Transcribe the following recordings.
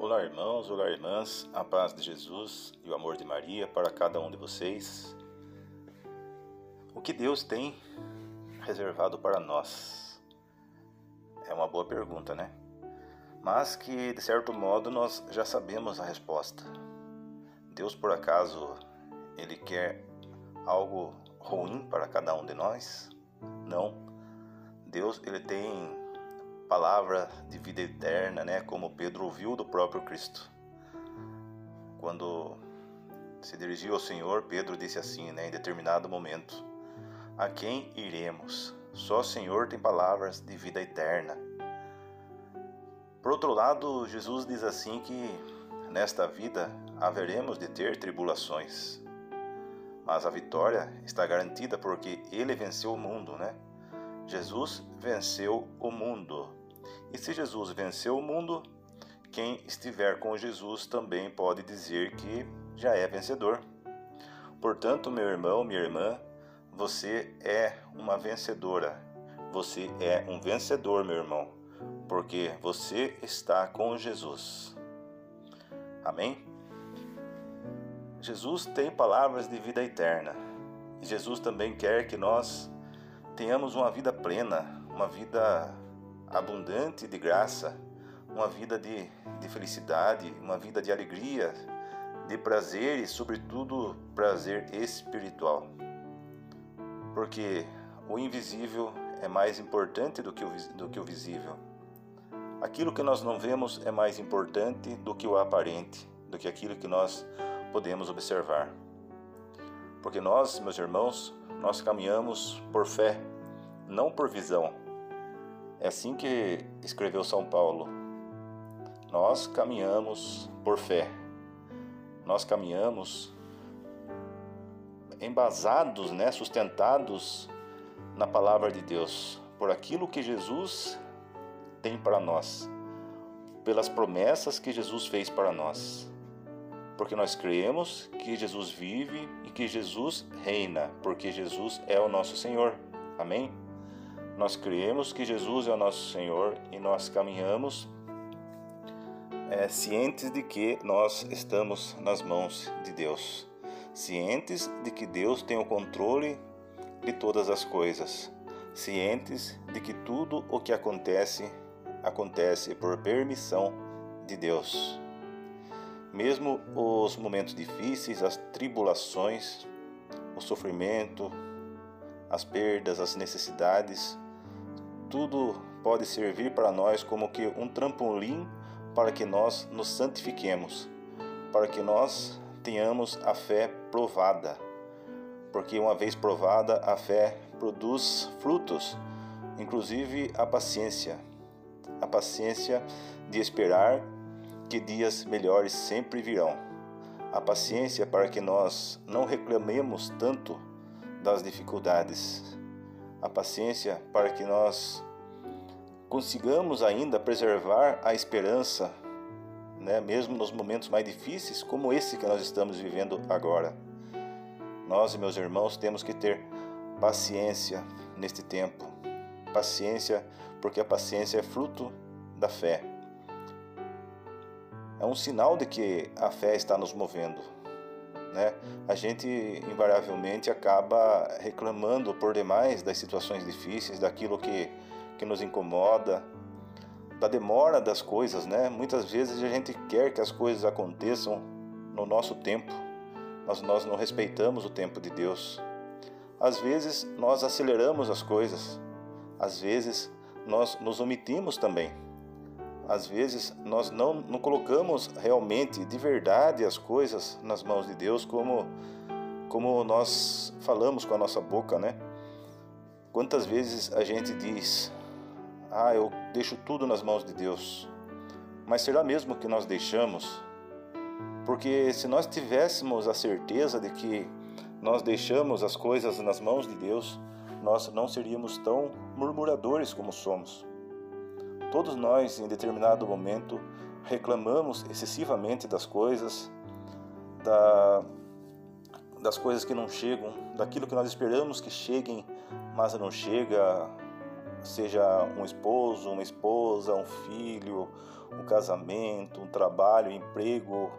Olá, irmãos, olá, irmãs, a paz de Jesus e o amor de Maria para cada um de vocês. O que Deus tem reservado para nós? É uma boa pergunta, né? Mas que, de certo modo, nós já sabemos a resposta. Deus, por acaso, Ele quer algo ruim para cada um de nós? Não. Deus, Ele tem palavra de vida eterna, né? Como Pedro ouviu do próprio Cristo. Quando se dirigiu ao Senhor, Pedro disse assim, né, em determinado momento: A quem iremos? Só o Senhor tem palavras de vida eterna. Por outro lado, Jesus diz assim que nesta vida haveremos de ter tribulações, mas a vitória está garantida porque ele venceu o mundo, né? Jesus venceu o mundo. E se Jesus venceu o mundo, quem estiver com Jesus também pode dizer que já é vencedor. Portanto, meu irmão, minha irmã, você é uma vencedora. Você é um vencedor, meu irmão, porque você está com Jesus. Amém? Jesus tem palavras de vida eterna. Jesus também quer que nós tenhamos uma vida plena, uma vida abundante de graça, uma vida de, de felicidade, uma vida de alegria, de prazer e, sobretudo, prazer espiritual. Porque o invisível é mais importante do que o, do que o visível. Aquilo que nós não vemos é mais importante do que o aparente, do que aquilo que nós podemos observar. Porque nós, meus irmãos, nós caminhamos por fé, não por visão. É assim que escreveu São Paulo. Nós caminhamos por fé. Nós caminhamos embasados, né, sustentados na palavra de Deus, por aquilo que Jesus tem para nós, pelas promessas que Jesus fez para nós. Porque nós cremos que Jesus vive e que Jesus reina, porque Jesus é o nosso Senhor. Amém? Nós cremos que Jesus é o nosso Senhor e nós caminhamos é, cientes de que nós estamos nas mãos de Deus, cientes de que Deus tem o controle de todas as coisas, cientes de que tudo o que acontece acontece por permissão de Deus. Mesmo os momentos difíceis, as tribulações, o sofrimento, as perdas, as necessidades, tudo pode servir para nós como que um trampolim para que nós nos santifiquemos, para que nós tenhamos a fé provada. Porque uma vez provada, a fé produz frutos, inclusive a paciência. A paciência de esperar que dias melhores sempre virão. A paciência para que nós não reclamemos tanto das dificuldades, a paciência para que nós consigamos ainda preservar a esperança, né, mesmo nos momentos mais difíceis, como esse que nós estamos vivendo agora. Nós e meus irmãos temos que ter paciência neste tempo. Paciência, porque a paciência é fruto da fé. É um sinal de que a fé está nos movendo né? A gente invariavelmente acaba reclamando por demais das situações difíceis, daquilo que, que nos incomoda, da demora das coisas, né? Muitas vezes a gente quer que as coisas aconteçam no nosso tempo, mas nós não respeitamos o tempo de Deus. Às vezes nós aceleramos as coisas, às vezes nós nos omitimos também às vezes nós não, não colocamos realmente de verdade as coisas nas mãos de Deus como como nós falamos com a nossa boca, né? Quantas vezes a gente diz: "Ah, eu deixo tudo nas mãos de Deus". Mas será mesmo que nós deixamos? Porque se nós tivéssemos a certeza de que nós deixamos as coisas nas mãos de Deus, nós não seríamos tão murmuradores como somos. Todos nós, em determinado momento, reclamamos excessivamente das coisas, da, das coisas que não chegam, daquilo que nós esperamos que cheguem, mas não chega, seja um esposo, uma esposa, um filho, um casamento, um trabalho, um emprego,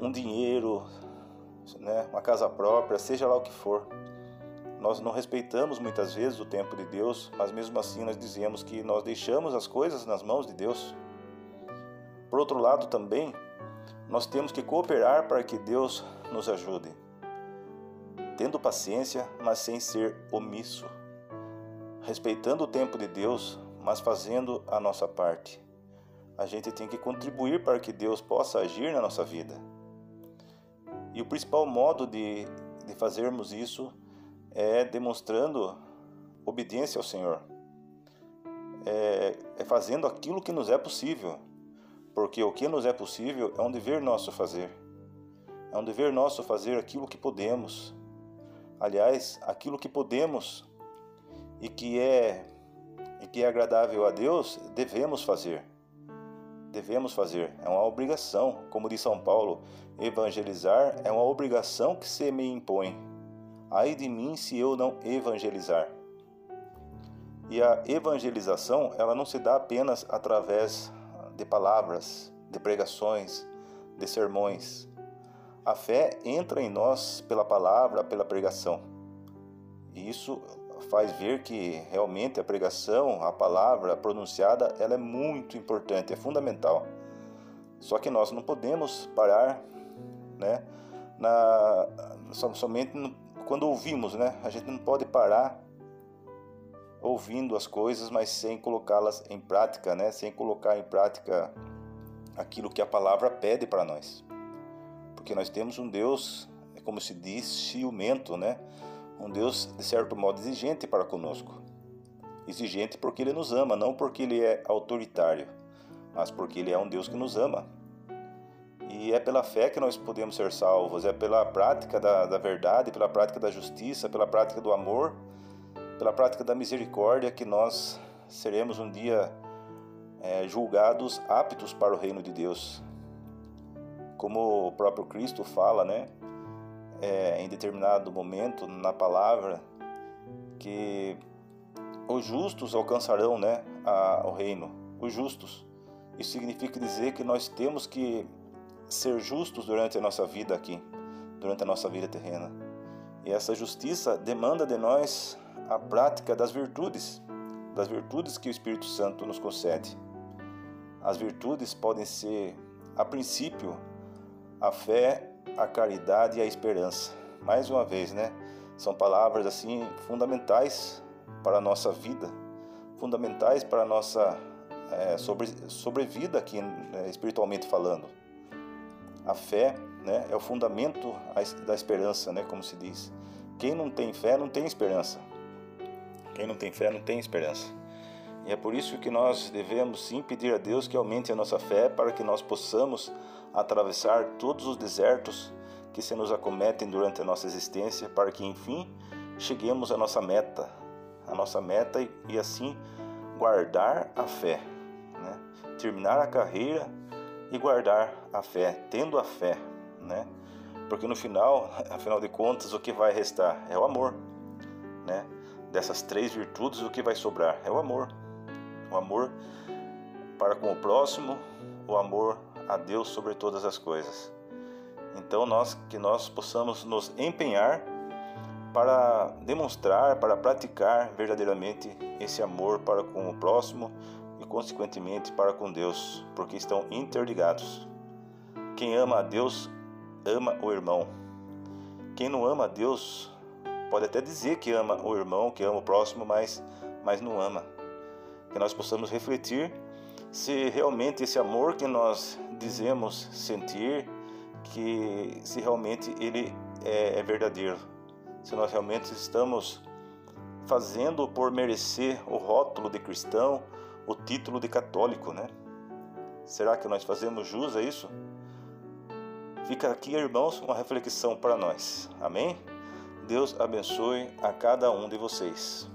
um dinheiro, né, uma casa própria, seja lá o que for. Nós não respeitamos muitas vezes o tempo de Deus, mas mesmo assim nós dizemos que nós deixamos as coisas nas mãos de Deus. Por outro lado, também, nós temos que cooperar para que Deus nos ajude, tendo paciência, mas sem ser omisso, respeitando o tempo de Deus, mas fazendo a nossa parte. A gente tem que contribuir para que Deus possa agir na nossa vida. E o principal modo de, de fazermos isso é demonstrando obediência ao Senhor, é, é fazendo aquilo que nos é possível, porque o que nos é possível é um dever nosso fazer. É um dever nosso fazer aquilo que podemos. Aliás, aquilo que podemos e que é e que é agradável a Deus, devemos fazer. Devemos fazer, é uma obrigação, como diz São Paulo, evangelizar é uma obrigação que se me impõe. Ai de mim se eu não evangelizar. E a evangelização, ela não se dá apenas através de palavras, de pregações, de sermões. A fé entra em nós pela palavra, pela pregação. E isso faz ver que realmente a pregação, a palavra pronunciada, ela é muito importante, é fundamental. Só que nós não podemos parar, né, na, somente quando ouvimos, né? A gente não pode parar ouvindo as coisas, mas sem colocá-las em prática, né? Sem colocar em prática aquilo que a palavra pede para nós. Porque nós temos um Deus, é como se diz, ciumento, né? Um Deus de certo modo exigente para conosco. Exigente porque ele nos ama, não porque ele é autoritário, mas porque ele é um Deus que nos ama. E é pela fé que nós podemos ser salvos, é pela prática da, da verdade, pela prática da justiça, pela prática do amor, pela prática da misericórdia que nós seremos um dia é, julgados aptos para o reino de Deus. Como o próprio Cristo fala, né, é, em determinado momento na palavra, que os justos alcançarão né, a, o reino, os justos. Isso significa dizer que nós temos que ser justos durante a nossa vida aqui, durante a nossa vida terrena. E essa justiça demanda de nós a prática das virtudes, das virtudes que o Espírito Santo nos concede. As virtudes podem ser, a princípio, a fé, a caridade e a esperança. Mais uma vez, né? São palavras assim fundamentais para a nossa vida, fundamentais para a nossa é, sobre, sobrevida aqui, né, espiritualmente falando. A fé né, é o fundamento da esperança, né, como se diz. Quem não tem fé não tem esperança. Quem não tem fé não tem esperança. E é por isso que nós devemos sim pedir a Deus que aumente a nossa fé para que nós possamos atravessar todos os desertos que se nos acometem durante a nossa existência, para que enfim cheguemos à nossa meta, a nossa meta e, e assim guardar a fé, né? terminar a carreira e guardar a fé, tendo a fé, né? Porque no final, afinal de contas, o que vai restar é o amor, né? Dessas três virtudes, o que vai sobrar é o amor. O amor para com o próximo, o amor a Deus sobre todas as coisas. Então nós que nós possamos nos empenhar para demonstrar, para praticar verdadeiramente esse amor para com o próximo consequentemente, para com Deus, porque estão interligados. Quem ama a Deus, ama o irmão. Quem não ama a Deus, pode até dizer que ama o irmão, que ama o próximo, mas, mas não ama. Que nós possamos refletir se realmente esse amor que nós dizemos sentir, que se realmente ele é, é verdadeiro. Se nós realmente estamos fazendo por merecer o rótulo de cristão, o título de católico, né? Será que nós fazemos jus a isso? Fica aqui, irmãos, uma reflexão para nós. Amém? Deus abençoe a cada um de vocês.